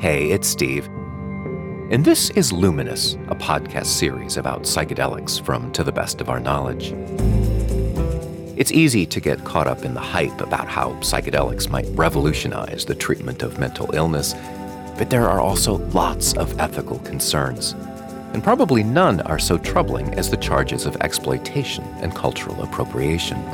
Hey, it's Steve. And this is Luminous, a podcast series about psychedelics from To the Best of Our Knowledge. It's easy to get caught up in the hype about how psychedelics might revolutionize the treatment of mental illness, but there are also lots of ethical concerns. And probably none are so troubling as the charges of exploitation and cultural appropriation.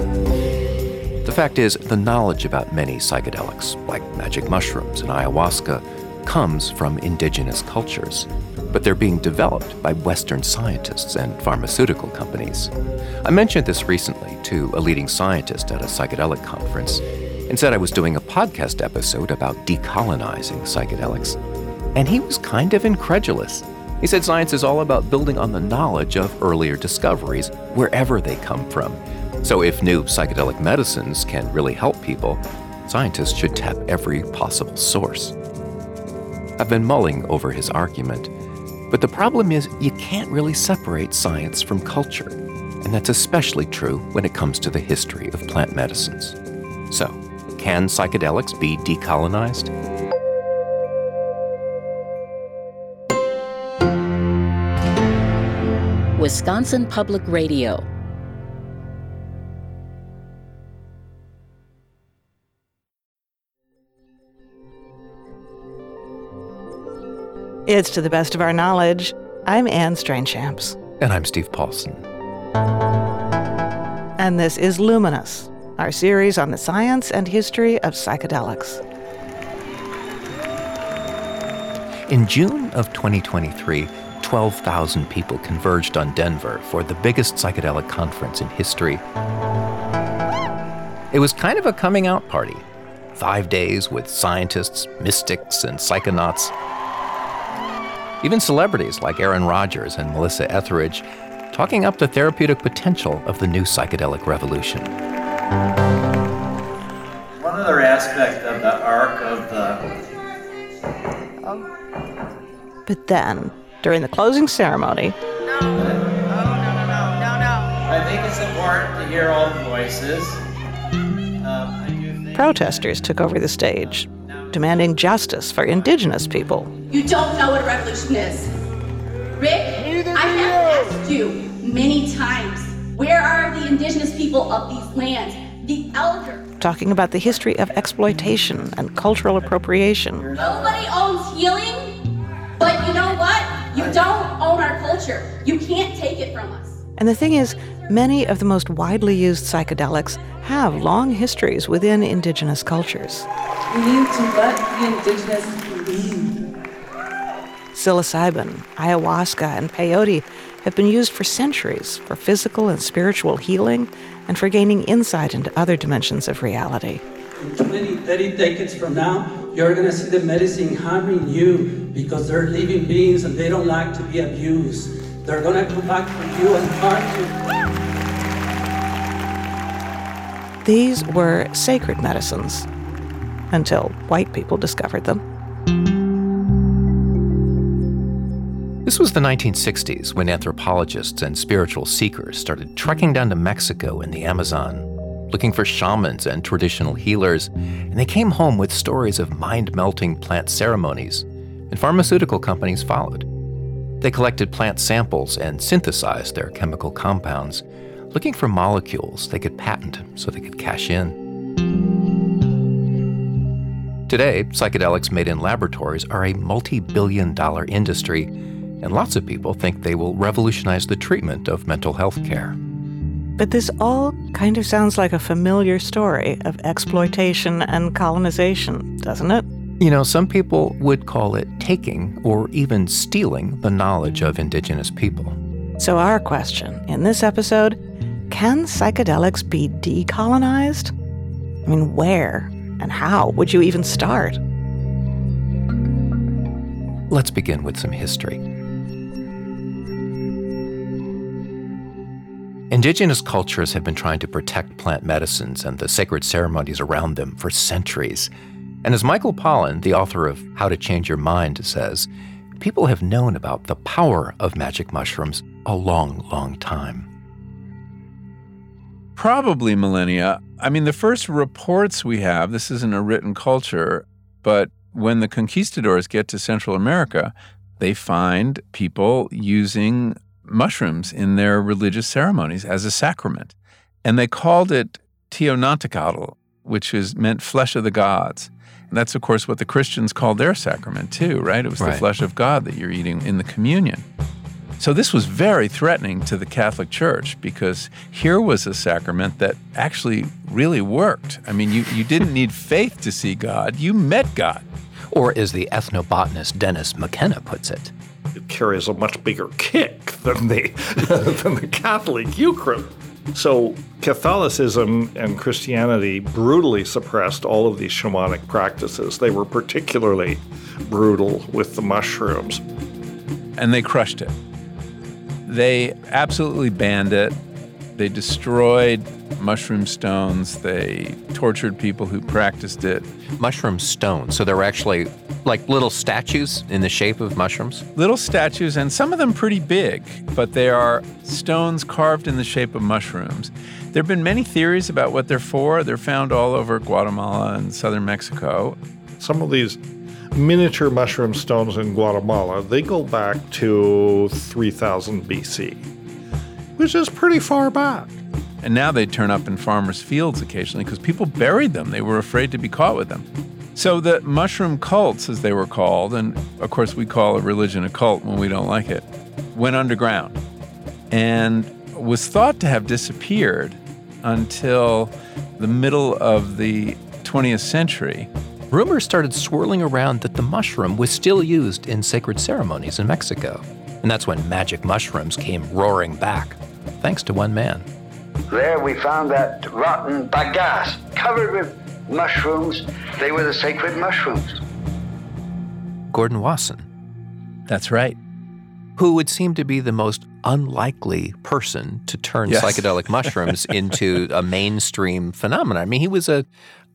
The fact is, the knowledge about many psychedelics, like magic mushrooms and ayahuasca, comes from indigenous cultures, but they're being developed by Western scientists and pharmaceutical companies. I mentioned this recently to a leading scientist at a psychedelic conference and said I was doing a podcast episode about decolonizing psychedelics, and he was kind of incredulous. He said science is all about building on the knowledge of earlier discoveries, wherever they come from. So, if new psychedelic medicines can really help people, scientists should tap every possible source. I've been mulling over his argument, but the problem is you can't really separate science from culture, and that's especially true when it comes to the history of plant medicines. So, can psychedelics be decolonized? Wisconsin Public Radio It's to the best of our knowledge. I'm Anne Strainchamps. And I'm Steve Paulson. And this is Luminous, our series on the science and history of psychedelics. In June of 2023, 12,000 people converged on Denver for the biggest psychedelic conference in history. It was kind of a coming out party. Five days with scientists, mystics, and psychonauts even celebrities like Aaron Rodgers and Melissa Etheridge talking up the therapeutic potential of the new psychedelic revolution. One other aspect of the arc of the. But then, during the closing ceremony, No. Oh, no, no, no, no, no. I think it's important to hear all the voices. Um, I do think protesters took over the stage, demanding justice for indigenous people. You don't know what a revolution is. Rick, I have asked you many times, where are the indigenous people of these lands? The elders. talking about the history of exploitation and cultural appropriation. Nobody owns healing, but you know what? You don't own our culture. You can't take it from us. And the thing is, many of the most widely used psychedelics have long histories within indigenous cultures. We need to let the indigenous lead. Psilocybin, ayahuasca, and peyote have been used for centuries for physical and spiritual healing and for gaining insight into other dimensions of reality. In 20, 30 decades from now, you're going to see the medicine harming you because they're living beings and they don't like to be abused. They're going to come back for you and harm you. These were sacred medicines until white people discovered them. This was the 1960s when anthropologists and spiritual seekers started trekking down to Mexico and the Amazon, looking for shamans and traditional healers, and they came home with stories of mind melting plant ceremonies, and pharmaceutical companies followed. They collected plant samples and synthesized their chemical compounds, looking for molecules they could patent so they could cash in. Today, psychedelics made in laboratories are a multi billion dollar industry, and lots of people think they will revolutionize the treatment of mental health care. But this all kind of sounds like a familiar story of exploitation and colonization, doesn't it? You know, some people would call it taking or even stealing the knowledge of indigenous people. So, our question in this episode can psychedelics be decolonized? I mean, where and how would you even start? Let's begin with some history. Indigenous cultures have been trying to protect plant medicines and the sacred ceremonies around them for centuries. And as Michael Pollan, the author of How to Change Your Mind, says, people have known about the power of magic mushrooms a long, long time. Probably millennia. I mean, the first reports we have, this isn't a written culture, but when the conquistadors get to Central America, they find people using mushrooms in their religious ceremonies as a sacrament. And they called it Teonanacatl, which is meant flesh of the gods. And that's, of course, what the Christians called their sacrament, too, right? It was Right. the flesh of God that you're eating in the communion. So this was very threatening to the Catholic Church because here was a sacrament that actually really worked. I mean, you, you didn't need faith to see God, you met God. Or as the ethnobotanist Dennis McKenna puts it, It carries a much bigger kick than the than the Catholic Eucharist. So Catholicism and Christianity brutally suppressed all of these shamanic practices. They were particularly brutal with the mushrooms. and they crushed it. They absolutely banned it. They destroyed mushroom stones. They tortured people who practiced it. mushroom stones. So there were actually like little statues in the shape of mushrooms. Little statues, and some of them pretty big, but they are stones carved in the shape of mushrooms. There have been many theories about what they're for. They're found all over Guatemala and southern Mexico. Some of these miniature mushroom stones in Guatemala, they go back to 3000 BC, which is pretty far back. And now they turn up in farmers' fields occasionally because people buried them. They were afraid to be caught with them. So the mushroom cults, as they were called, and of course we call a religion a cult when we don't like it, went underground and was thought to have disappeared until the middle of the 20th century. Rumors started swirling around that the mushroom was still used in sacred ceremonies in Mexico. And that's when magic mushrooms came roaring back, thanks to one man. There we found that rotten bagasse covered with mushrooms. They were the sacred mushrooms. Gordon Wasson, That's right. who would seem to be the most unlikely person to turn Yes. psychedelic mushrooms into a mainstream phenomenon. I mean, he was a,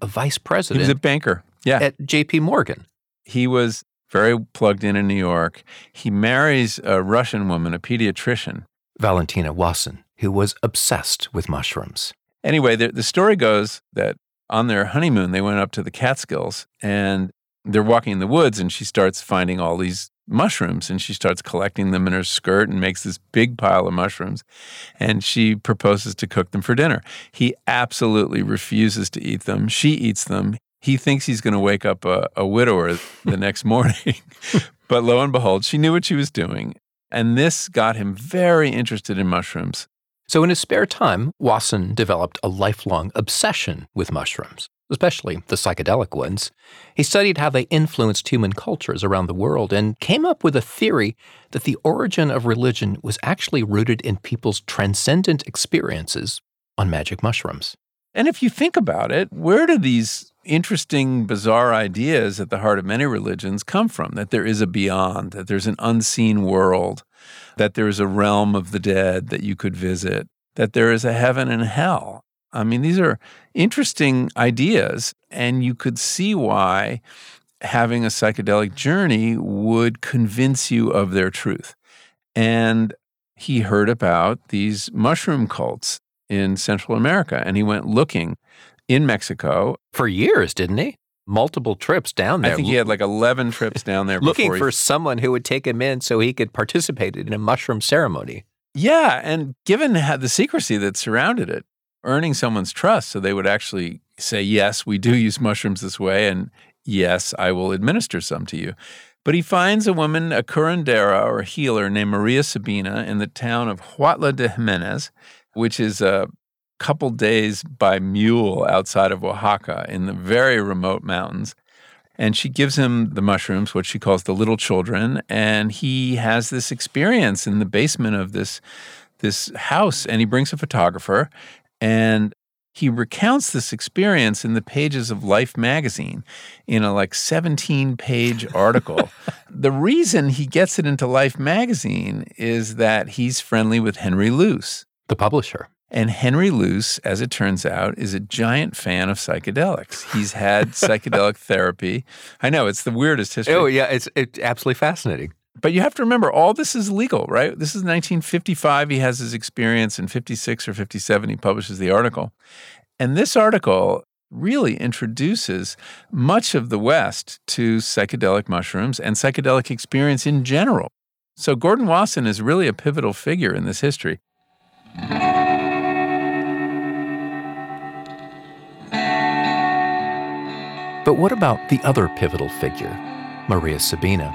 a vice He was a banker. Yeah. at JP Morgan. he was very plugged in in New York. He marries a Russian woman, a pediatrician. Valentina Wasson, who was obsessed with mushrooms. Anyway, the, the story goes that on their honeymoon, they went up to the Catskills and they're walking in the woods, and she starts finding all these mushrooms and she starts collecting them in her skirt and makes this big pile of mushrooms. And she proposes to cook them for dinner. He absolutely refuses to eat them. She eats them. He thinks he's going to wake up a, a widower the next morning. but lo and behold, she knew what she was doing. And this got him very interested in mushrooms. So, in his spare time, Wasson developed a lifelong obsession with mushrooms, especially the psychedelic ones. He studied how they influenced human cultures around the world and came up with a theory that the origin of religion was actually rooted in people's transcendent experiences on magic mushrooms. And if you think about it, where do these interesting, bizarre ideas at the heart of many religions come from? That there is a beyond, that there's an unseen world, that there is a realm of the dead that you could visit, that there is a heaven and hell. I mean, these are interesting ideas, and you could see why having a psychedelic journey would convince you of their truth. And he heard about these mushroom cults in Central America and he went looking in Mexico. For years, didn't he? Multiple trips down there. I think he had like 11 trips down there looking before he- for someone who would take him in so he could participate in a mushroom ceremony. Yeah, and given the secrecy that surrounded it, earning someone's trust so they would actually say, "Yes, we do use mushrooms this way and yes, I will administer some to you." But he finds a woman, a curandera or a healer named Maria Sabina in the town of Huautla de Jimenez, which is a couple days by mule outside of Oaxaca in the very remote mountains. And she gives him the mushrooms, what she calls the little children, and he has this experience in the basement of this this house and he brings a photographer and he recounts this experience in the pages of Life magazine in a like 17 page article. the reason he gets it into Life magazine is that he's friendly with Henry Luce. The publisher. And Henry Luce, as it turns out, is a giant fan of psychedelics. He's had psychedelic therapy. I know it's the weirdest history. Oh, yeah, it's, it's absolutely fascinating. But you have to remember, all this is legal, right? This is 1955. He has his experience in 56 or 57. He publishes the article. And this article really introduces much of the West to psychedelic mushrooms and psychedelic experience in general. So Gordon Wasson is really a pivotal figure in this history. But what about the other pivotal figure, Maria Sabina?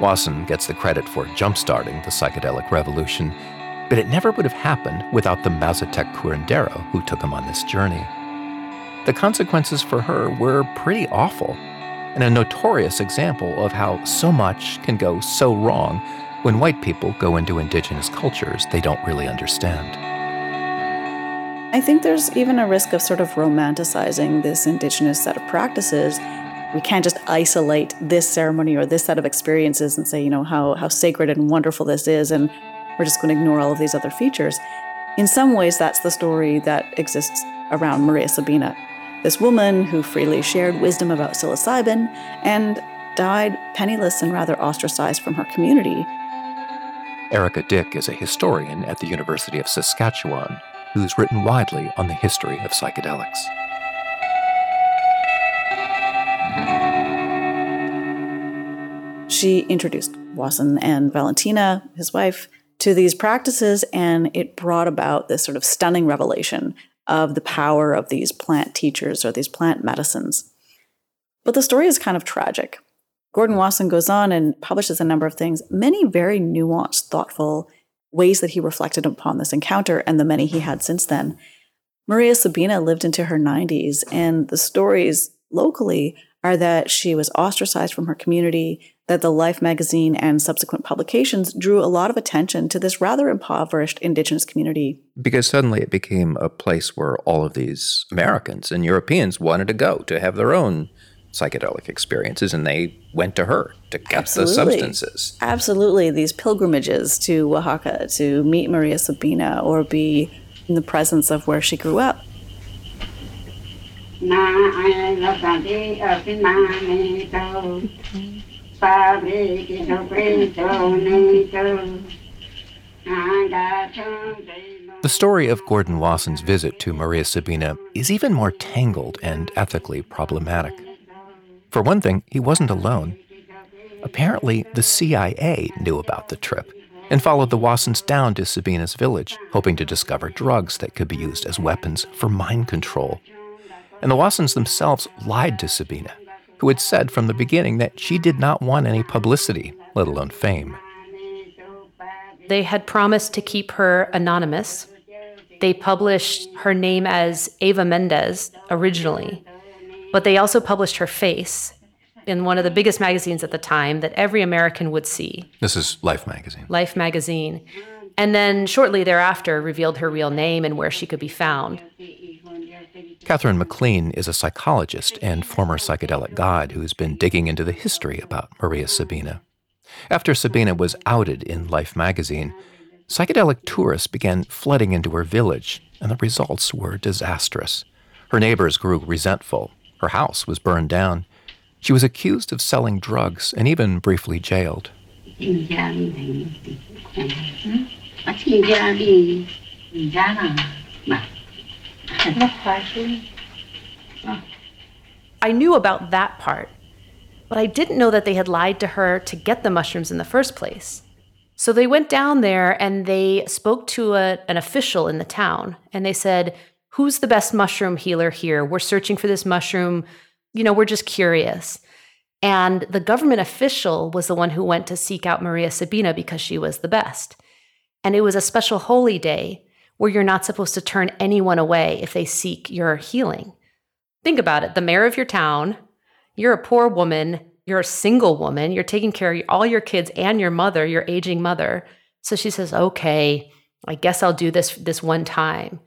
Wasson gets the credit for jumpstarting the psychedelic revolution, but it never would have happened without the Mazatec curandero who took him on this journey. The consequences for her were pretty awful, and a notorious example of how so much can go so wrong when white people go into indigenous cultures they don't really understand. I think there's even a risk of sort of romanticizing this indigenous set of practices. We can't just isolate this ceremony or this set of experiences and say, you know, how, how sacred and wonderful this is, and we're just going to ignore all of these other features. In some ways, that's the story that exists around Maria Sabina, this woman who freely shared wisdom about psilocybin and died penniless and rather ostracized from her community. Erika Dyck is a historian at the University of Saskatchewan who's written widely on the history of psychedelics. She introduced Wasson and Valentina, his wife, to these practices, and it brought about this sort of stunning revelation of the power of these plant teachers or these plant medicines. But the story is kind of tragic. Gordon Wasson goes on and publishes a number of things, many very nuanced, thoughtful ways that he reflected upon this encounter and the many he had since then. Maria Sabina lived into her 90s, and the stories locally are that she was ostracized from her community, that the Life magazine and subsequent publications drew a lot of attention to this rather impoverished indigenous community. Because suddenly it became a place where all of these Americans and Europeans wanted to go to have their own psychedelic experiences, and they went to her to get Absolutely. the substances. Absolutely. These pilgrimages to Oaxaca to meet Maria Sabina or be in the presence of where she grew up. The story of Gordon Wasson's visit to Maria Sabina is even more tangled and ethically problematic. For one thing, he wasn't alone. Apparently, the CIA knew about the trip and followed the Wassons down to Sabina's village, hoping to discover drugs that could be used as weapons for mind control. And the Wassons themselves lied to Sabina, who had said from the beginning that she did not want any publicity, let alone fame. They had promised to keep her anonymous. They published her name as Eva Mendez originally, but they also published her face in one of the biggest magazines at the time that every American would see. This is Life magazine. Life magazine. And then shortly thereafter revealed her real name and where she could be found. Katherine MacLean is a psychologist and former psychedelic guide who's been digging into the history about Maria Sabina. After Sabina was outed in Life magazine, psychedelic tourists began flooding into her village, and the results were disastrous. Her neighbors grew resentful her house was burned down. She was accused of selling drugs and even briefly jailed. I knew about that part, but I didn't know that they had lied to her to get the mushrooms in the first place. So they went down there and they spoke to a, an official in the town and they said, who's the best mushroom healer here? We're searching for this mushroom. You know, we're just curious. And the government official was the one who went to seek out Maria Sabina because she was the best. And it was a special holy day where you're not supposed to turn anyone away if they seek your healing. Think about it the mayor of your town, you're a poor woman, you're a single woman, you're taking care of all your kids and your mother, your aging mother. So she says, okay, I guess I'll do this this one time.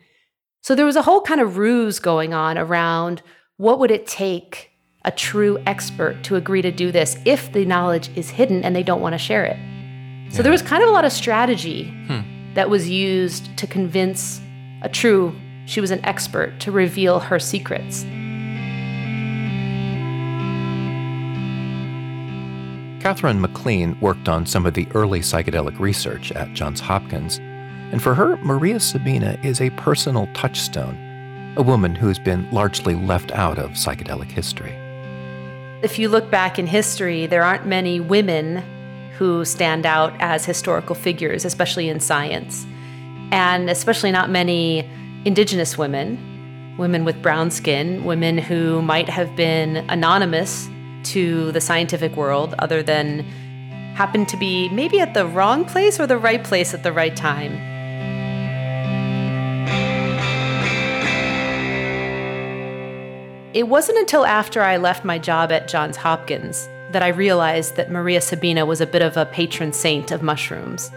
So there was a whole kind of ruse going on around what would it take a true expert to agree to do this if the knowledge is hidden and they don't want to share it. So there was kind of a lot of strategy hmm. that was used to convince a true, she was an expert, to reveal her secrets. Katherine MacLean worked on some of the early psychedelic research at Johns Hopkins and for her, Maria Sabina is a personal touchstone. a woman who has been largely left out of psychedelic history. If you look back in history, there aren't many women who stand out as historical figures, especially in science, and especially not many indigenous women, women with brown skin, women who might have been anonymous to the scientific world, other than happen to be maybe at the wrong place or the right place at the right time. It wasn't until after I left my job at Johns Hopkins that I realized that Maria Sabina was a bit of a patron saint of mushrooms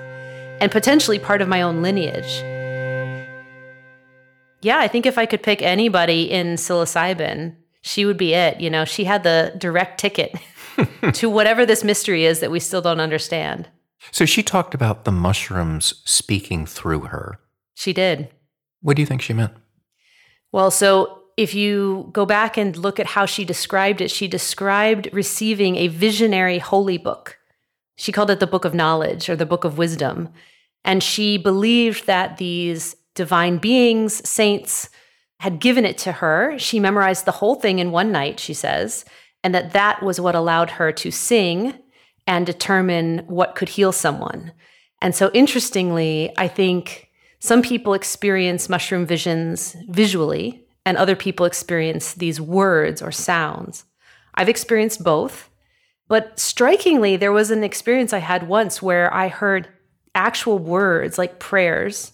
and potentially part of my own lineage. Yeah, I think if I could pick anybody in psilocybin, she would be it. You know, she had the direct ticket to whatever this mystery is that we still don't understand. So she talked about the mushrooms speaking through her. She did. What do you think she meant? Well, so if you go back and look at how she described it, she described receiving a visionary holy book. She called it the book of knowledge or the book of wisdom. And she believed that these divine beings, saints, had given it to her. She memorized the whole thing in one night, she says, and that that was what allowed her to sing and determine what could heal someone. And so, interestingly, I think some people experience mushroom visions visually, and other people experience these words or sounds. I've experienced both, but strikingly, there was an experience I had once where I heard actual words like prayers,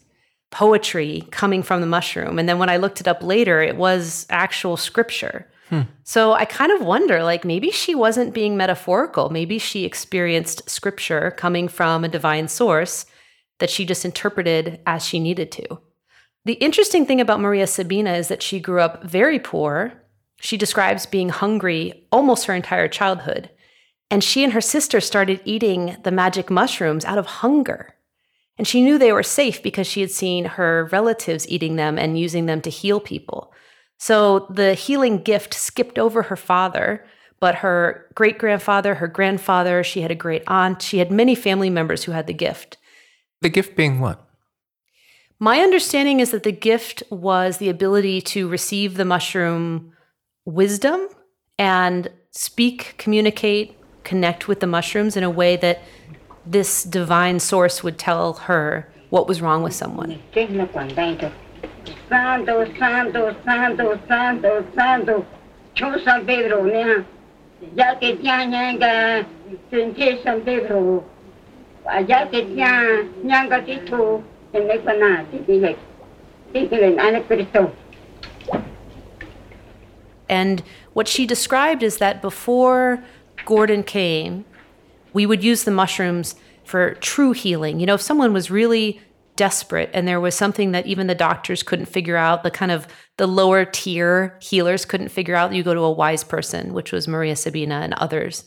poetry coming from the mushroom. And then when I looked it up later, it was actual scripture. Hmm. So I kind of wonder like maybe she wasn't being metaphorical. Maybe she experienced scripture coming from a divine source that she just interpreted as she needed to. The interesting thing about Maria Sabina is that she grew up very poor. She describes being hungry almost her entire childhood. And she and her sister started eating the magic mushrooms out of hunger. And she knew they were safe because she had seen her relatives eating them and using them to heal people. So the healing gift skipped over her father, but her great grandfather, her grandfather, she had a great aunt, she had many family members who had the gift. The gift being what? My understanding is that the gift was the ability to receive the mushroom wisdom and speak, communicate, connect with the mushrooms in a way that this divine source would tell her what was wrong with someone. Santo, Santo, Santo, Santo, Santo, San Pedro, ya que nyanga, San Pedro, que titu, and what she described is that before Gordon came, we would use the mushrooms for true healing. You know, if someone was really desperate and there was something that even the doctors couldn't figure out, the kind of the lower tier healers couldn't figure out, you go to a wise person, which was Maria Sabina and others.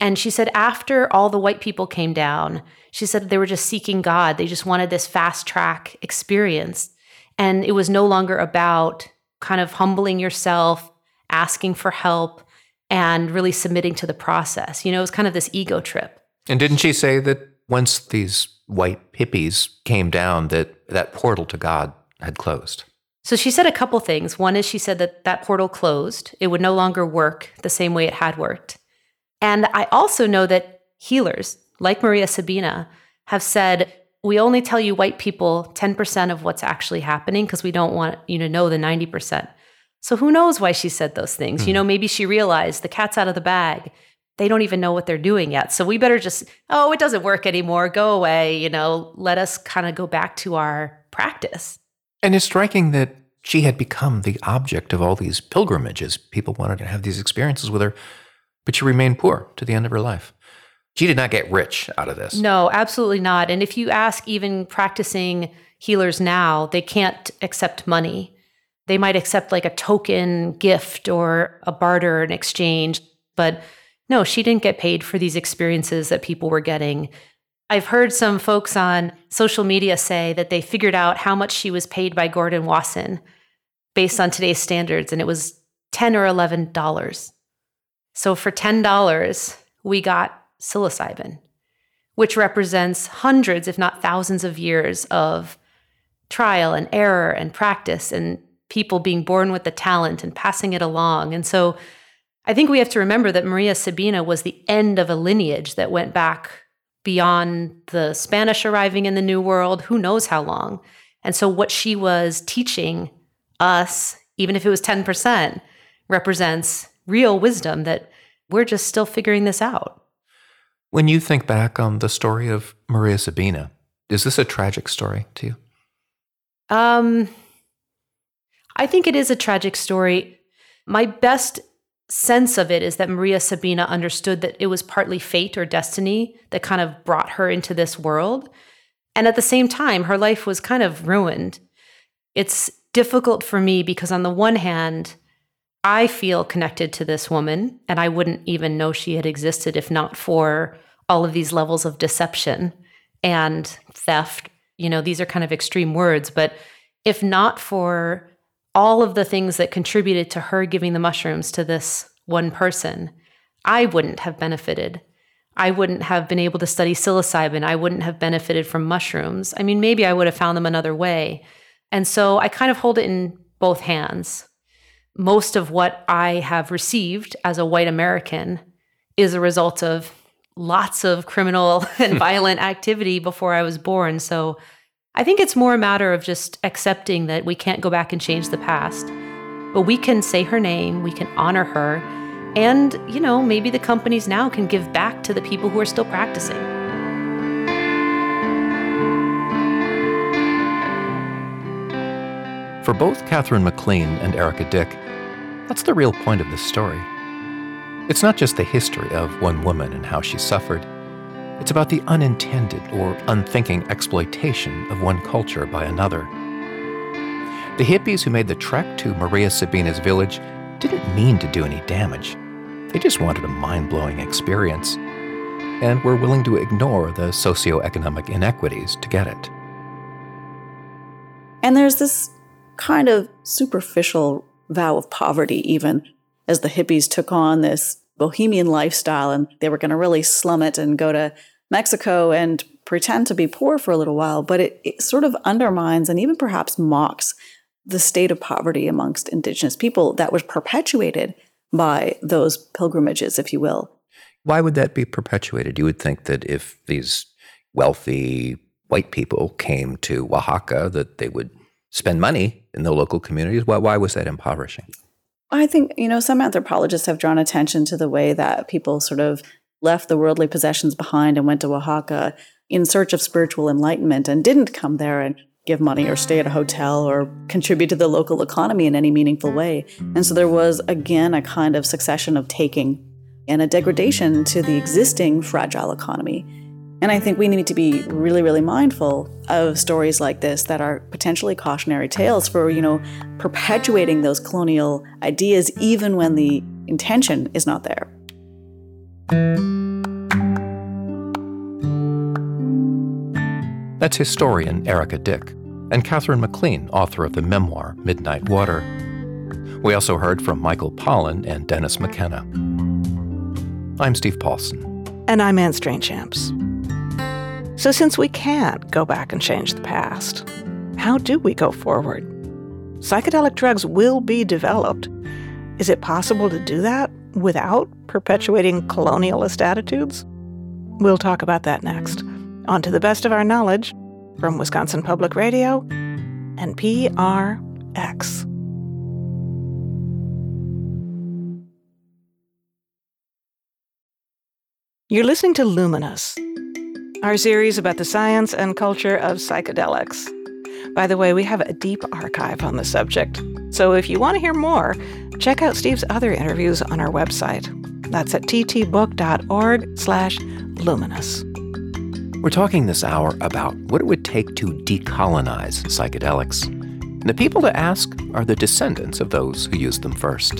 And she said, after all the white people came down, she said they were just seeking God. They just wanted this fast track experience. And it was no longer about kind of humbling yourself, asking for help, and really submitting to the process. You know, it was kind of this ego trip. And didn't she say that once these white hippies came down, that that portal to God had closed? So she said a couple things. One is she said that that portal closed, it would no longer work the same way it had worked. And I also know that healers like Maria Sabina have said, we only tell you white people 10% of what's actually happening because we don't want you to know the 90%. So who knows why she said those things? Mm. You hmm. know, maybe she realized the cat's out of the bag. They don't even know what they're doing yet. So we better just, oh, it doesn't work anymore. Go away. You know, let us kind of go back to our practice. And it's striking that she had become the object of all these pilgrimages. People wanted to have these experiences with her but she remained poor to the end of her life. She did not get rich out of this. No, absolutely not. And if you ask even practicing healers now, they can't accept money. They might accept like a token gift or a barter in exchange. But no, she didn't get paid for these experiences that people were getting. I've heard some folks on social media say that they figured out how much she was paid by Gordon Wasson based on today's standards, and it was 10 or $11. So for $10, we got psilocybin, which represents hundreds, if not thousands, of years of trial and error and practice and people being born with the talent and passing it along. And so I think we have to remember that Maria Sabina was the end of a lineage that went back beyond the Spanish arriving in the New World, who knows how long. And so what she was teaching us, even if it was 10%, represents real wisdom that we're just still figuring this out. When you think back on the story of Maria Sabina, is this a tragic story to you? Um, I think it is a tragic story. My best sense of it is that Maria Sabina understood that it was partly fate or destiny that kind of brought her into this world. And at the same time, her life was kind of ruined. It's difficult for me because, on the one hand, I feel connected to this woman, and I wouldn't even know she had existed if not for all of these levels of deception and theft. You know, these are kind of extreme words, but if not for all of the things that contributed to her giving the mushrooms to this one person, I wouldn't have benefited. I wouldn't have been able to study psilocybin. I wouldn't have benefited from mushrooms. I mean, maybe I would have found them another way. And so I kind of hold it in both hands. Most of what I have received as a white American is a result of lots of criminal and hmm. violent activity before I was born. So I think it's more a matter of just accepting that we can't go back and change the past, but we can say her name, we can honor her, and, you know, maybe the companies now can give back to the people who are still practicing. For both Katherine MacLean and Erika Dyck, that's the real point of this story. It's not just the history of one woman and how she suffered. It's about the unintended or unthinking exploitation of one culture by another. The hippies who made the trek to Maria Sabina's village didn't mean to do any damage. They just wanted a mind blowing experience and were willing to ignore the socioeconomic inequities to get it. And there's this kind of superficial vow of poverty, even as the hippies took on this bohemian lifestyle and they were going to really slum it and go to Mexico and pretend to be poor for a little while. But it, it sort of undermines and even perhaps mocks the state of poverty amongst indigenous people that was perpetuated by those pilgrimages, if you will. Why would that be perpetuated? You would think that if these wealthy white people came to Oaxaca, that they would spend money in the local communities. Why, why was that impoverishing? I think, you know, some anthropologists have drawn attention to the way that people sort of left the worldly possessions behind and went to Oaxaca in search of spiritual enlightenment and didn't come there and give money or stay at a hotel or contribute to the local economy in any meaningful way. And so there was, again, a kind of succession of taking and a degradation to the existing fragile economy. And I think we need to be really, really mindful of stories like this that are potentially cautionary tales for, you know, perpetuating those colonial ideas even when the intention is not there. That's historian Erika Dyck and Katherine MacLean, author of the memoir Midnight Water. We also heard from Michael Pollan and Dennis McKenna. I'm Steve Paulson. And I'm Anne Strainchamps. So, since we can't go back and change the past, how do we go forward? Psychedelic drugs will be developed. Is it possible to do that without perpetuating colonialist attitudes? We'll talk about that next. On to the best of our knowledge from Wisconsin Public Radio and PRX. You're listening to Luminous our series about the science and culture of psychedelics. By the way, we have a deep archive on the subject. So if you want to hear more, check out Steve's other interviews on our website. That's at ttbook.org slash luminous. We're talking this hour about what it would take to decolonize psychedelics. And the people to ask are the descendants of those who used them first.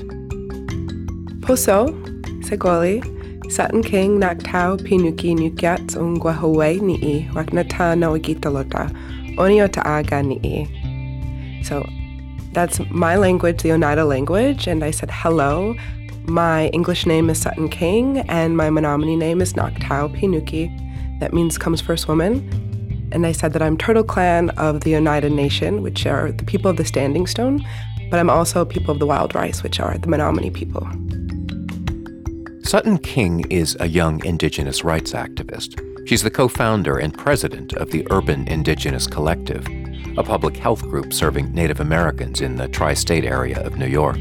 Poso, Segoli, Sutton King Naktau Pinuki Nukiat Ungwa Hawaii Ni'i Waknata Nawagitalota Oniota Aga Ni'i. So that's my language, the Oneida language, and I said hello. My English name is Sutton King, and my Menominee name is Naktau Pinuki. That means comes first woman. And I said that I'm Turtle Clan of the Oneida Nation, which are the people of the Standing Stone. but I'm also people of the wild rice, which are the Menominee people. Sutton King is a young indigenous rights activist. She's the co founder and president of the Urban Indigenous Collective, a public health group serving Native Americans in the tri state area of New York.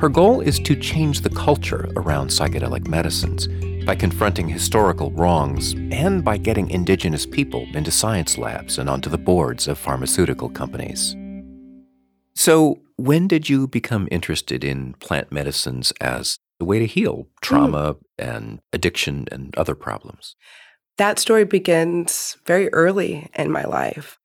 Her goal is to change the culture around psychedelic medicines by confronting historical wrongs and by getting indigenous people into science labs and onto the boards of pharmaceutical companies. So, when did you become interested in plant medicines as a way to heal trauma mm. and addiction and other problems? That story begins very early in my life.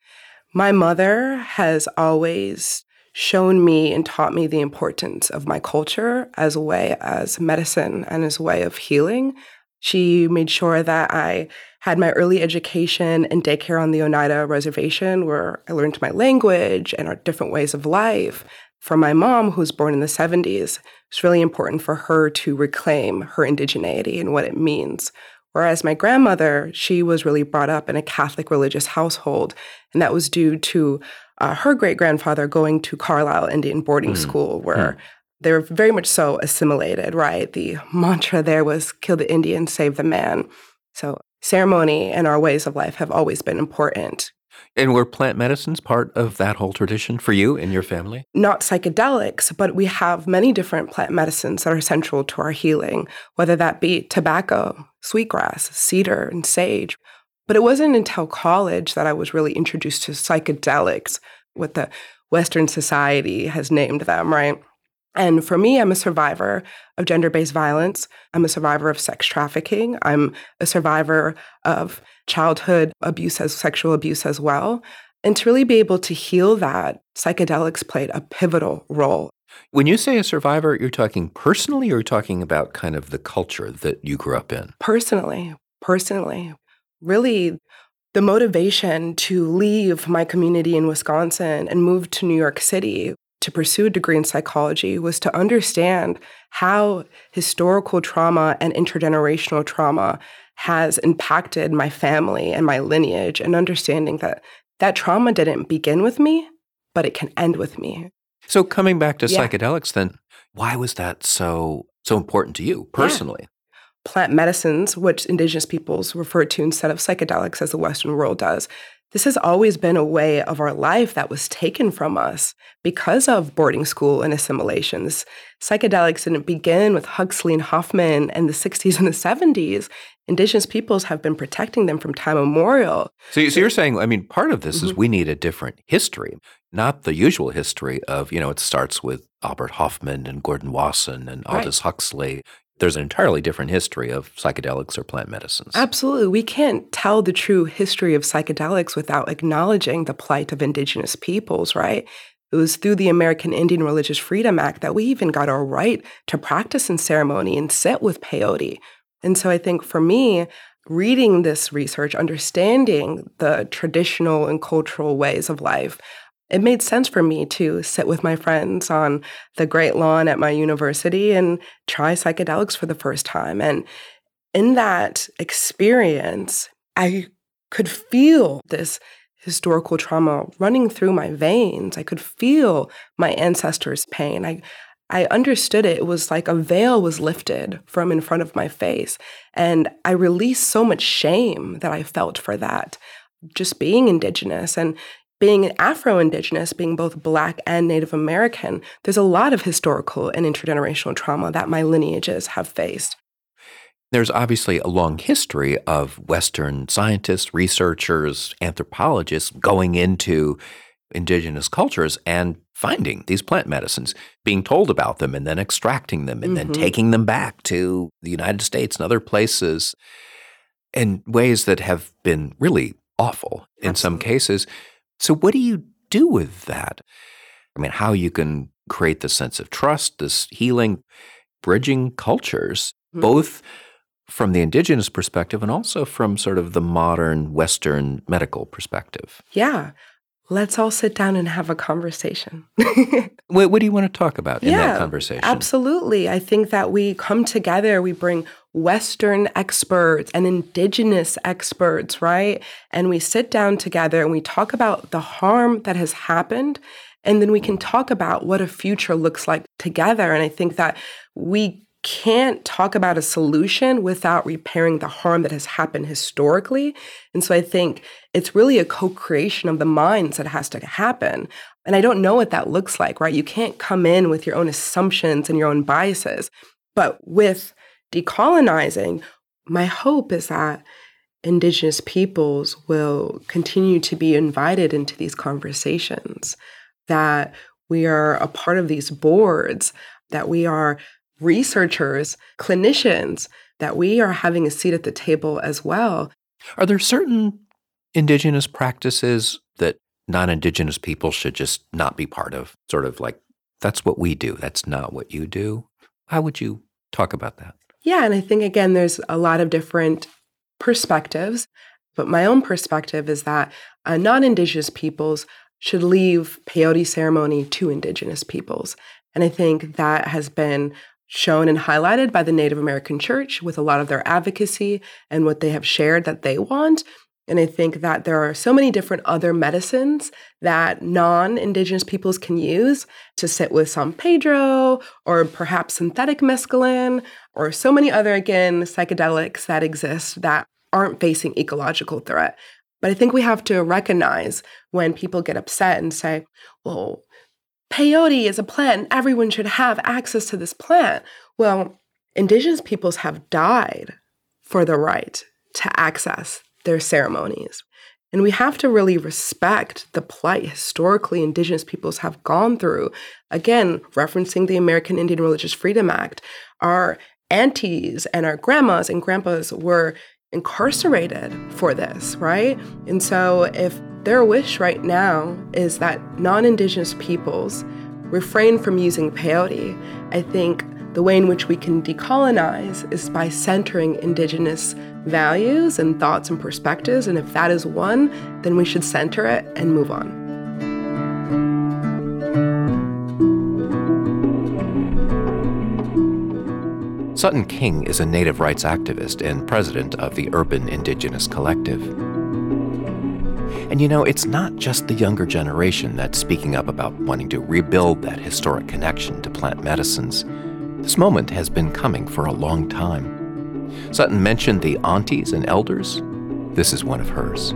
My mother has always shown me and taught me the importance of my culture as a way as medicine and as a way of healing. She made sure that I had my early education and daycare on the Oneida Reservation, where I learned my language and our different ways of life. from my mom, who was born in the 70s, it's really important for her to reclaim her indigeneity and what it means Whereas my grandmother, she was really brought up in a Catholic religious household, and that was due to uh, her great grandfather going to Carlisle Indian boarding mm. school, where mm. they were very much so assimilated, right? The mantra there was kill the Indian, save the man. So ceremony and our ways of life have always been important. And were plant medicines part of that whole tradition for you and your family? Not psychedelics, but we have many different plant medicines that are central to our healing, whether that be tobacco, sweetgrass, cedar, and sage. But it wasn't until college that I was really introduced to psychedelics, what the Western society has named them, right? And for me, I'm a survivor of gender based violence. I'm a survivor of sex trafficking. I'm a survivor of childhood abuse as sexual abuse as well. And to really be able to heal that, psychedelics played a pivotal role. When you say a survivor, you're talking personally or you're talking about kind of the culture that you grew up in? Personally, personally. Really, the motivation to leave my community in Wisconsin and move to New York City to pursue a degree in psychology was to understand how historical trauma and intergenerational trauma has impacted my family and my lineage and understanding that that trauma didn't begin with me but it can end with me so coming back to yeah. psychedelics then why was that so so important to you personally yeah. plant medicines which indigenous peoples refer to instead of psychedelics as the western world does this has always been a way of our life that was taken from us because of boarding school and assimilations. Psychedelics didn't begin with Huxley and Hofmann in the 60s and the 70s. Indigenous peoples have been protecting them from time immemorial. So, so you're saying, I mean, part of this mm-hmm. is we need a different history, not the usual history of, you know, it starts with Albert Hofmann and Gordon Wasson and Aldous right. Huxley there's an entirely different history of psychedelics or plant medicines. Absolutely. We can't tell the true history of psychedelics without acknowledging the plight of indigenous peoples, right? It was through the American Indian Religious Freedom Act that we even got our right to practice in ceremony and sit with peyote. And so I think for me, reading this research, understanding the traditional and cultural ways of life, it made sense for me to sit with my friends on the great lawn at my university and try psychedelics for the first time. And in that experience, I could feel this historical trauma running through my veins. I could feel my ancestors' pain. I, I understood it. It was like a veil was lifted from in front of my face. And I released so much shame that I felt for that, just being Indigenous. And being an Afro Indigenous, being both Black and Native American, there's a lot of historical and intergenerational trauma that my lineages have faced. There's obviously a long history of Western scientists, researchers, anthropologists going into indigenous cultures and finding these plant medicines, being told about them and then extracting them and mm-hmm. then taking them back to the United States and other places in ways that have been really awful in Absolutely. some cases. So, what do you do with that? I mean, how you can create the sense of trust, this healing, bridging cultures, mm-hmm. both from the indigenous perspective and also from sort of the modern Western medical perspective. Yeah. Let's all sit down and have a conversation. what, what, do you want to talk about in yeah, that conversation? Absolutely. I think that we come together, we bring Western experts and indigenous experts, right? And we sit down together and we talk about the harm that has happened And then we can talk about what a future looks like together. And I think that we can't talk about a solution without repairing the harm that has happened historically. And so I think it's really a co creation of the minds that has to happen. And I don't know what that looks like, right? You can't come in with your own assumptions and your own biases. But with decolonizing, my hope is that Indigenous peoples will continue to be invited into these conversations, that we are a part of these boards, that we are researchers, clinicians, that we are having a seat at the table as well. Are there certain indigenous practices that non indigenous people should just not be part of? Sort of like, that's what we do, that's not what you do. How would you talk about that? Yeah, and I think again, there's a lot of different perspectives, but my own perspective is that uh, non indigenous peoples should leave peyote ceremony to indigenous peoples. And I think that has been shown and highlighted by the Native American Church with a lot of their advocacy and what they have shared that they want. And I think that there are so many different other medicines that non Indigenous peoples can use to sit with San Pedro or perhaps synthetic mescaline or so many other, again, psychedelics that exist that aren't facing ecological threat. But I think we have to recognize when people get upset and say, well, peyote is a plant everyone should have access to this plant. Well, indigenous peoples have died for the right to access their ceremonies. And we have to really respect the plight historically indigenous peoples have gone through. Again, referencing the American Indian Religious Freedom Act, our aunties and our grandmas and grandpas were incarcerated for this, right? And so if their wish right now is that non Indigenous peoples refrain from using peyote. I think the way in which we can decolonize is by centering Indigenous values and thoughts and perspectives. And if that is one, then we should center it and move on. Sutton King is a native rights activist and president of the Urban Indigenous Collective. And you know, it's not just the younger generation that's speaking up about wanting to rebuild that historic connection to plant medicines. This moment has been coming for a long time. Sutton mentioned the aunties and elders. This is one of hers.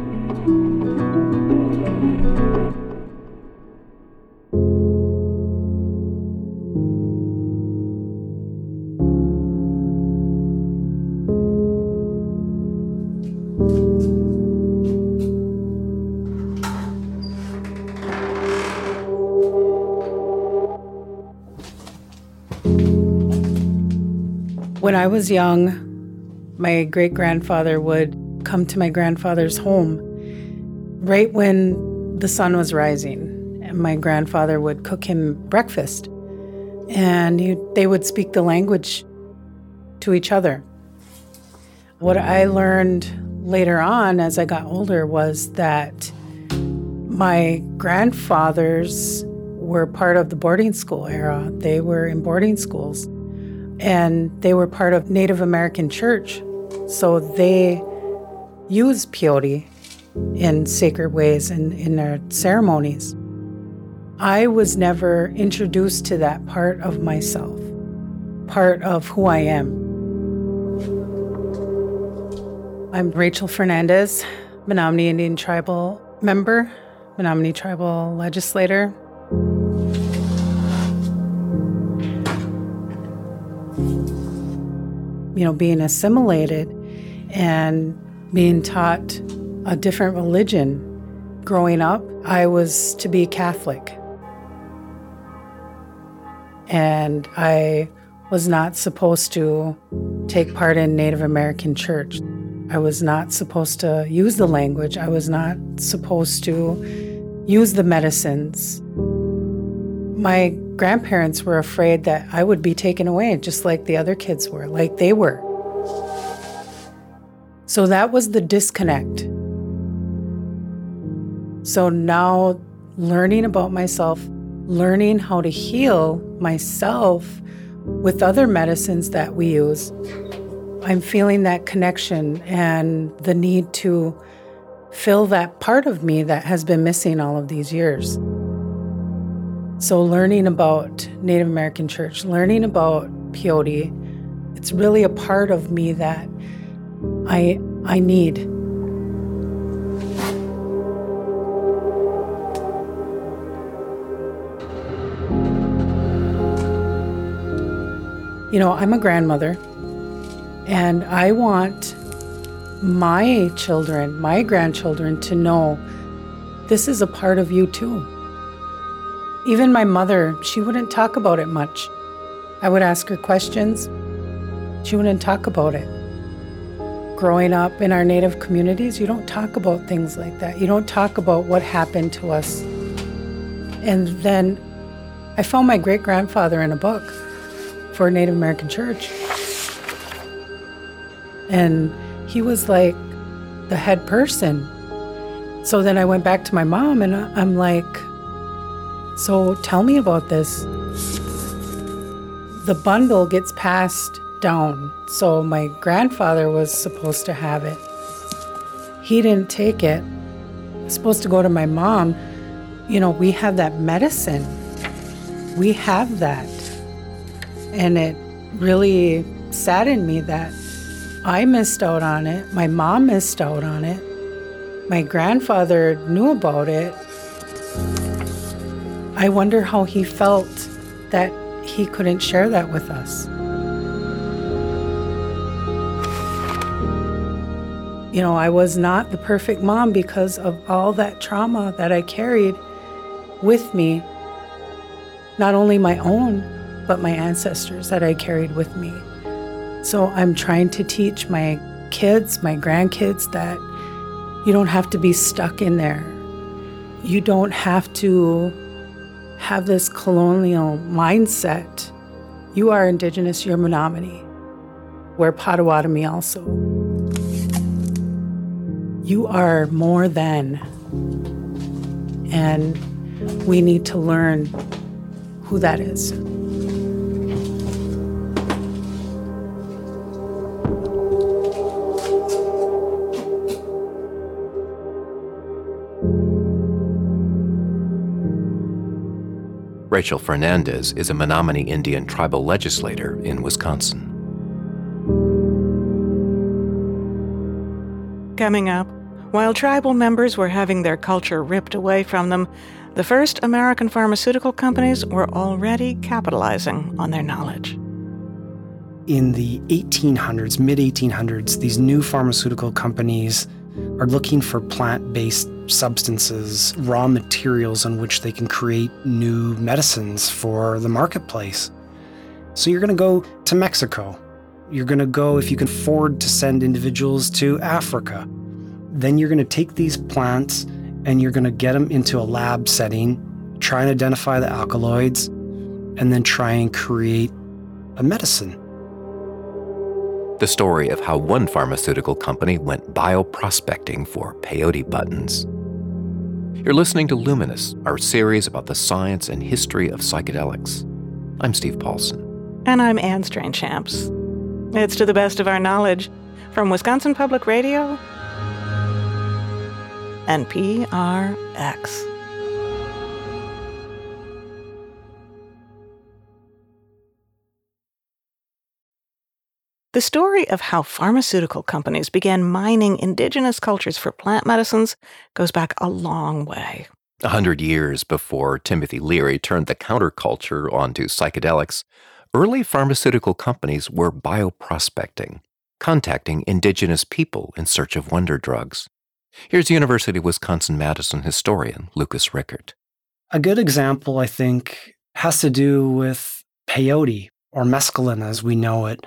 When I was young, my great grandfather would come to my grandfather's home right when the sun was rising. And my grandfather would cook him breakfast. And he, they would speak the language to each other. What I learned later on as I got older was that my grandfathers were part of the boarding school era. They were in boarding schools and they were part of Native American church. So they use peyote in sacred ways and in, their ceremonies. I was never introduced to that part of myself, part of who I am. I'm Rachel Fernandez, Menominee Indian Tribal member, Menominee Tribal legislator, you know, being assimilated and being taught a different religion. Growing up, I was to be Catholic. And I was not supposed to take part in Native American church. I was not supposed to use the language. I was not supposed to use the medicines. My grandparents were afraid that I would be taken away, just like the other kids were, like they were. So that was the disconnect. So now, learning about myself, learning how to heal myself with other medicines that we use, I'm feeling that connection and the need to fill that part of me that has been missing all of these years. So, learning about Native American church, learning about peyote, it's really a part of me that I, I need. You know, I'm a grandmother, and I want my children, my grandchildren, to know this is a part of you too. Even my mother, she wouldn't talk about it much. I would ask her questions, she wouldn't talk about it. Growing up in our Native communities, you don't talk about things like that. You don't talk about what happened to us. And then I found my great grandfather in a book for a Native American Church. And he was like the head person. So then I went back to my mom and I'm like, so tell me about this. The bundle gets passed down. So my grandfather was supposed to have it. He didn't take it. Supposed to go to my mom. You know, we have that medicine. We have that. And it really saddened me that I missed out on it. My mom missed out on it. My grandfather knew about it. I wonder how he felt that he couldn't share that with us. You know, I was not the perfect mom because of all that trauma that I carried with me. Not only my own, but my ancestors that I carried with me. So I'm trying to teach my kids, my grandkids, that you don't have to be stuck in there. You don't have to have this colonial mindset. You are Indigenous, you're Menominee. We're Potawatomi also. You are more than. And we need to learn who that is. Rachel Fernandez is a Menominee Indian tribal legislator in Wisconsin. Coming up, while tribal members were having their culture ripped away from them, the first American pharmaceutical companies were already capitalizing on their knowledge. In the 1800s, mid 1800s, these new pharmaceutical companies are looking for plant based substances, raw materials on which they can create new medicines for the marketplace. So you're going to go to Mexico. You're going to go, if you can afford to send individuals to Africa. Then you're going to take these plants and you're going to get them into a lab setting, try and identify the alkaloids, and then try and create a medicine. The story of how one pharmaceutical company went bioprospecting for peyote buttons. You're listening to Luminous, our series about the science and history of psychedelics. I'm Steve Paulson. And I'm Anne Strainchamps. It's to the best of our knowledge from Wisconsin Public Radio and PRX. The story of how pharmaceutical companies began mining indigenous cultures for plant medicines goes back a long way. A hundred years before Timothy Leary turned the counterculture onto psychedelics, early pharmaceutical companies were bioprospecting, contacting indigenous people in search of wonder drugs. Here's University of Wisconsin Madison historian Lucas Richert. A good example, I think, has to do with peyote, or mescaline as we know it.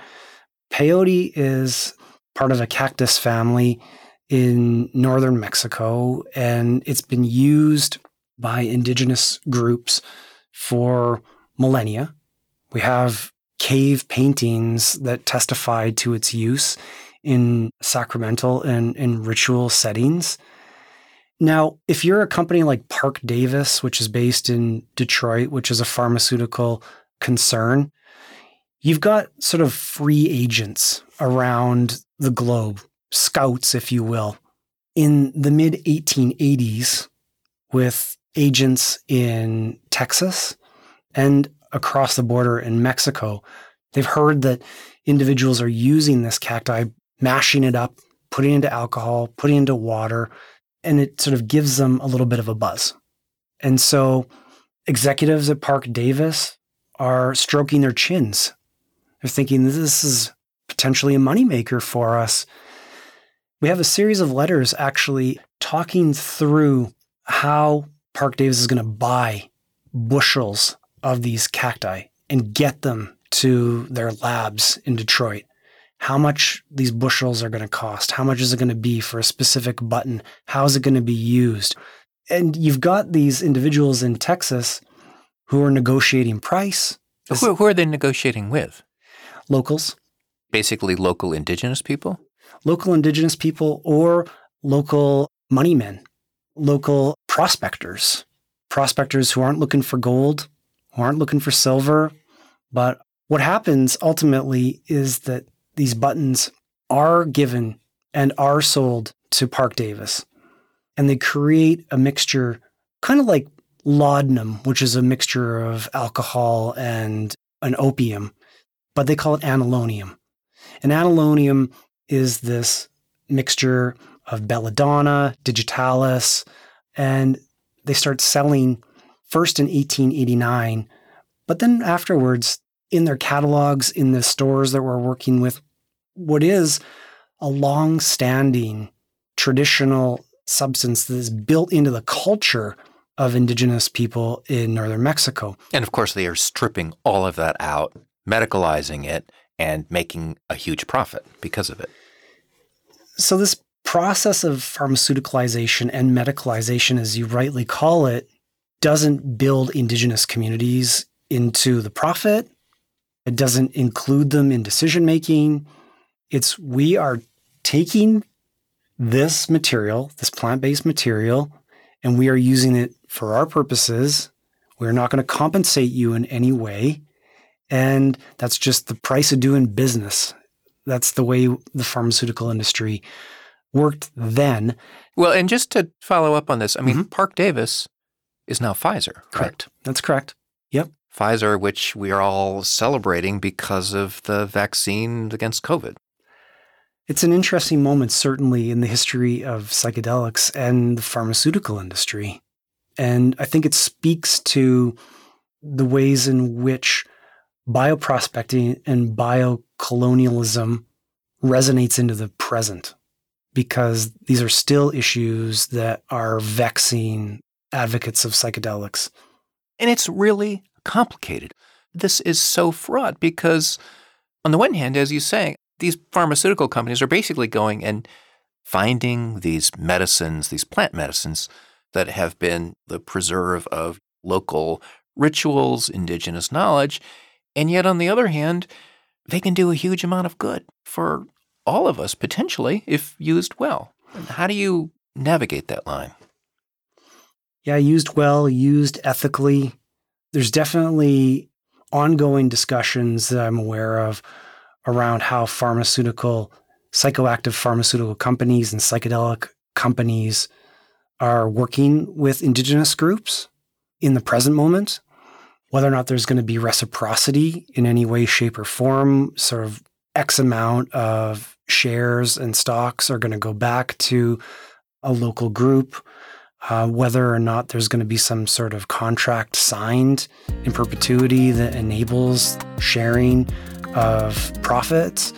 Peyote is part of a cactus family in northern Mexico, and it's been used by indigenous groups for millennia. We have cave paintings that testify to its use in sacramental and in ritual settings. Now, if you're a company like Parke Davis, which is based in Detroit, which is a pharmaceutical concern, you've got sort of free agents around the globe, scouts, if you will. In the mid 1880s, with agents in Texas, and across the border in Mexico. They've heard that individuals are using this cacti, mashing it up, putting it into alcohol, putting it into water, and it sort of gives them a little bit of a buzz. And so executives at Parke Davis are stroking their chins. They're thinking this is potentially a moneymaker for us. We have a series of letters actually talking through how Parke Davis is going to buy bushels of these cacti and get them to their labs in Detroit. How much these bushels are going to cost? How much is it going to be for a specific button? How is it going to be used? And you've got these individuals in Texas who are negotiating price. Who, who are they negotiating with? Locals. Basically, local indigenous people? Local indigenous people or local money men, local prospectors, prospectors who aren't looking for gold, who aren't looking for silver. But what happens ultimately is that these buttons are given and are sold to Parke Davis. And they create a mixture, kind of like laudanum, which is a mixture of alcohol and an opium, but they call it anhalonium. And anhalonium is this mixture of belladonna, digitalis, and they start selling first in 1889, but then afterwards in their catalogs, in the stores that we're working with, what is a long standing traditional substance that is built into the culture of indigenous people in northern Mexico. And of course, they are stripping all of that out, medicalizing it, and making a huge profit because of it. So, this process of pharmaceuticalization and medicalization, as you rightly call it, doesn't build indigenous communities into the profit. It doesn't include them in decision making. It's we are taking this material, this plant based material, and we are using it for our purposes. We're not going to compensate you in any way. And that's just the price of doing business. That's the way the pharmaceutical industry worked then. Well, and just to follow up on this, I mean, mm-hmm. Parke Davis is now Pfizer. Correct. correct. That's correct. Yep. Pfizer, which we are all celebrating because of the vaccine against COVID. It's an interesting moment, certainly, in the history of psychedelics and the pharmaceutical industry. And I think it speaks to the ways in which bioprospecting and biocolonialism resonates into the present because these are still issues that are vexing advocates of psychedelics. And it's really complicated. This is so fraught because, on the one hand, as you say, these pharmaceutical companies are basically going and finding these medicines, these plant medicines that have been the preserve of local rituals, indigenous knowledge. And yet, on the other hand, they can do a huge amount of good for all of us potentially if used well. How do you navigate that line? Yeah, used well, used ethically. There's definitely ongoing discussions that I'm aware of around how pharmaceutical, psychoactive pharmaceutical companies and psychedelic companies are working with indigenous groups in the present moment, whether or not there's going to be reciprocity in any way, shape, or form, sort of X amount of shares and stocks are going to go back to a local group, uh, whether or not there's going to be some sort of contract signed in perpetuity that enables sharing of profits.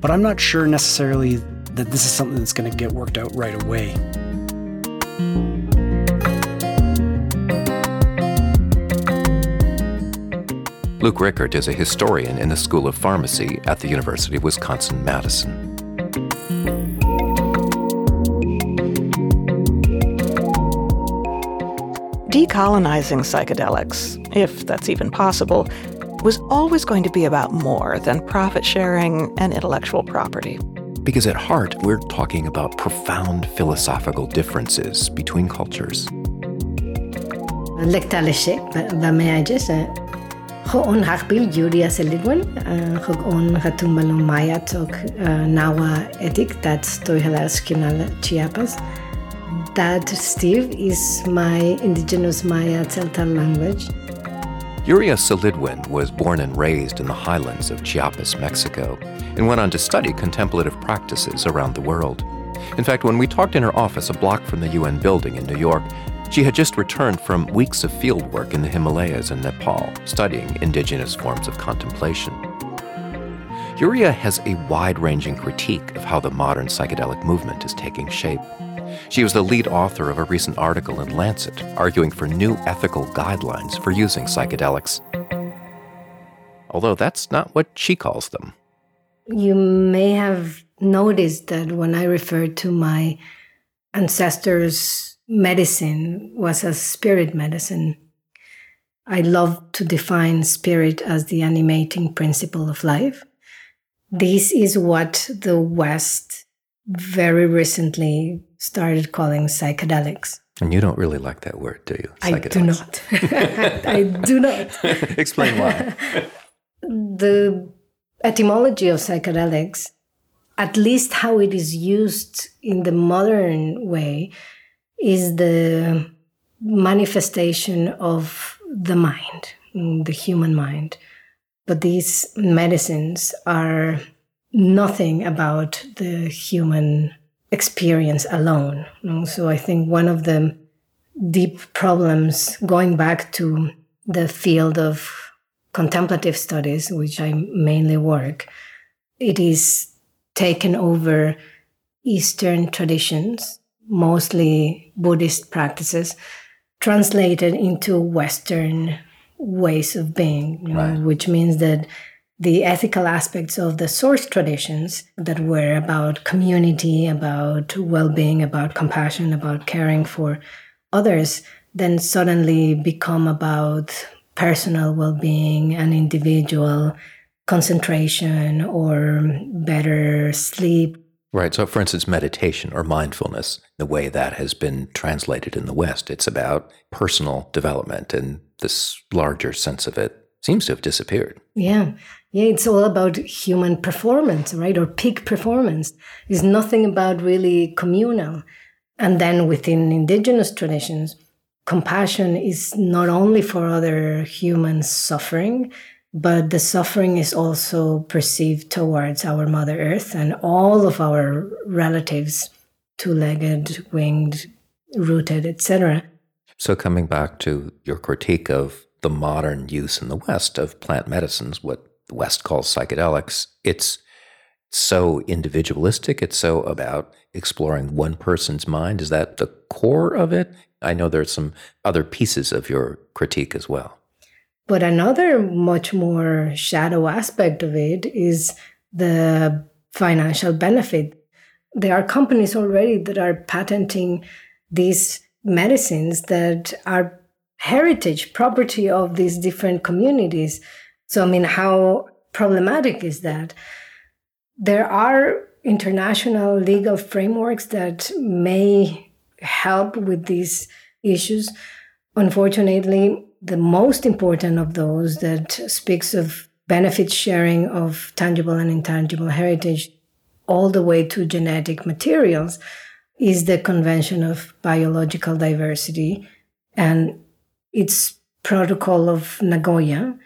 But I'm not sure necessarily that this is something that's going to get worked out right away. Luke Richert is a historian in the School of Pharmacy at the University of Wisconsin Madison. Decolonizing psychedelics, if that's even possible, was always going to be about more than profit sharing and intellectual property. Because at heart, we're talking about profound philosophical differences between cultures. Ho'on hakbil Yuria Celidwen, uh, ho'on hatumbalong maya tok uh, nawa etik, that's Toihalas Kinala Chiapas. That Steve is my indigenous Maya Tseltal language. Yuria Celidwen was born and raised in the highlands of Chiapas, Mexico, and went on to study contemplative practices around the world. In fact, when we talked in her office a block from the UN building in New York, she had just returned from weeks of fieldwork in the Himalayas and Nepal, studying indigenous forms of contemplation. Yuria has a wide ranging critique of how the modern psychedelic movement is taking shape. She was the lead author of a recent article in Lancet arguing for new ethical guidelines for using psychedelics. Although that's not what she calls them. You may have noticed that when I refer to my ancestors' medicine was a spirit medicine. I love to define spirit as the animating principle of life. This is what the West very recently started calling psychedelics. And you don't really like that word, do you? I do not. I do not. Explain why. the etymology of psychedelics, at least how it is used in the modern way, is the manifestation of the mind, the human mind. But these medicines are nothing about the human experience alone. So I think one of the deep problems going back to the field of contemplative studies, which I mainly work, it is taken over Eastern traditions, mostly Buddhist practices, translated into Western ways of being, you know, right. which means that the ethical aspects of the source traditions that were about community, about well being, about compassion, about caring for others, then suddenly become about personal well being and individual concentration or better sleep. Right. So, for instance, meditation or mindfulness, the way that has been translated in the West, it's about personal development, and this larger sense of it seems to have disappeared. Yeah. Yeah, it's all about human performance, right? Or peak performance. It's nothing about really communal. And then within indigenous traditions, compassion is not only for other humans suffering, but the suffering is also perceived towards our Mother Earth and all of our relatives, two legged, winged, rooted, etc. So, coming back to your critique of the modern use in the West of plant medicines, what the West calls psychedelics, it's so individualistic. It's so about exploring one person's mind. Is that the core of it? I know there's some other pieces of your critique as well. But another much more shadow aspect of it is the financial benefit. There are companies already that are patenting these medicines that are heritage property of these different communities so, I mean, how problematic is that? There are international legal frameworks that may help with these issues. Unfortunately, the most important of those that speaks of benefit sharing of tangible and intangible heritage all the way to genetic materials is the Convention of Biological Diversity and its Protocol of Nagoya,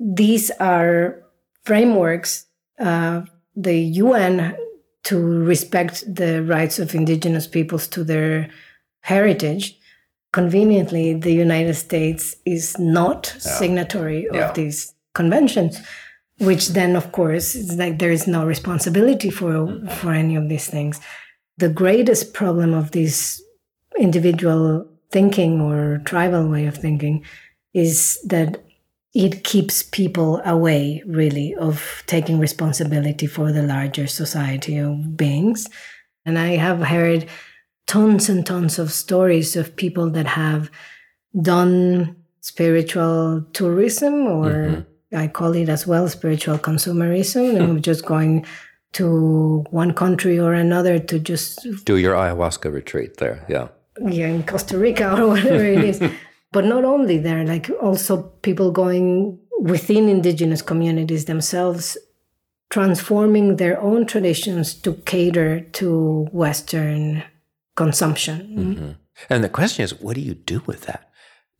these are frameworks, uh, the UN to respect the rights of indigenous peoples to their heritage. Conveniently, the United States is not yeah. signatory yeah. of these conventions, which then, of course, it's like there is no responsibility for mm-hmm. for any of these things. The greatest problem of this individual thinking or tribal way of thinking is that it keeps people away really of taking responsibility for the larger society of beings and i have heard tons and tons of stories of people that have done spiritual tourism or mm-hmm. i call it as well spiritual consumerism and just going to one country or another to just do your ayahuasca retreat there yeah. Yeah in costa rica or whatever it is. But not only there, like also people going within indigenous communities themselves, transforming their own traditions to cater to Western consumption. Mm-hmm. And the question is, what do you do with that?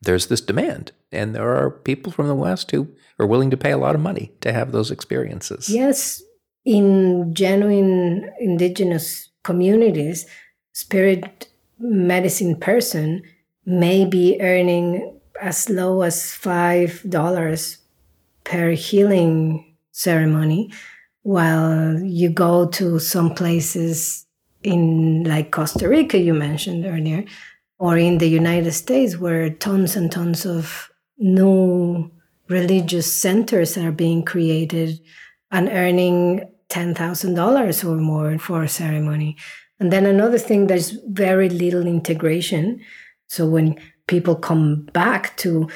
there's this demand, and there are people from the West who are willing to pay a lot of money to have those experiences. Yes, in genuine indigenous communities, spirit medicine person may be earning as low as five dollars per healing ceremony, while you go to some places in like Costa Rica, you mentioned earlier, or in the United States, where tons and tons of new religious centers are being created and earning $10,000 or more for a ceremony. And then another thing, there's very little integration. So when people come back to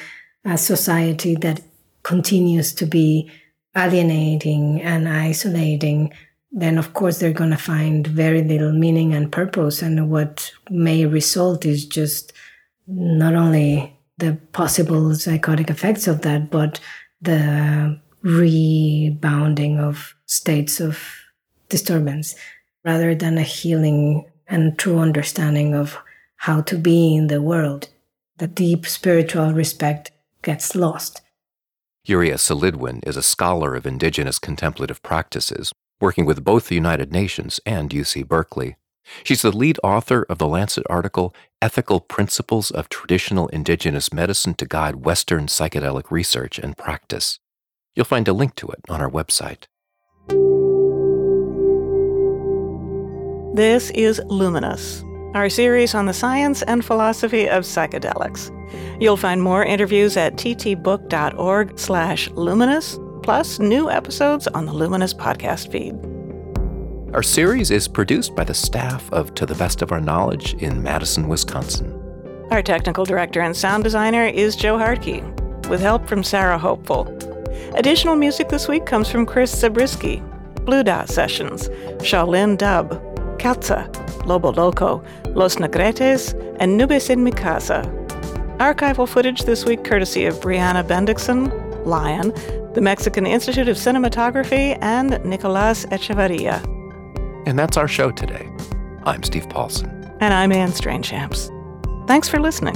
a society that continues to be alienating and isolating, then of course they're going to find very little meaning and purpose. And what may result is just not only the possible psychotic effects of that, but the rebounding of states of disturbance rather than a healing and true understanding of how to be in the world. The deep spiritual respect gets lost. Yuria Celidwen is a scholar of indigenous contemplative practices, working with both the United Nations and UC Berkeley. She's the lead author of the Lancet article Ethical Principles of Traditional Indigenous Medicine to Guide Western Psychedelic Research and Practice. You'll find a link to it on our website. This is Luminous, our series on the science and philosophy of psychedelics. You'll find more interviews at ttbook.org slash luminous, plus new episodes on the Luminous podcast feed. Our series is produced by the staff of To the Best of Our Knowledge in Madison, Wisconsin. Our technical director and sound designer is Joe Hardtke, with help from Sarah Hopefl. Additional music this week comes from Chris Zabriskie, Blue Dot Sessions, Shaolin Dub, Katza, Lobo Loco, Los Negretes, and Nubes in Mi Casa. Archival footage this week courtesy of Brianna Bendixson, Lion, the Mexican Institute of Cinematography, and Nicolas Echevarria. And that's our show today. I'm Steve Paulson. And I'm Anne Strainchamps Thanks for listening.